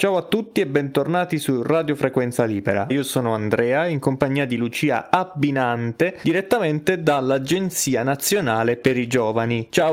Ciao a tutti e bentornati su Radio Frequenza Libera. Io sono Andrea in compagnia di Lucia Abbinante direttamente dall'Agenzia Nazionale per i Giovani. Ciao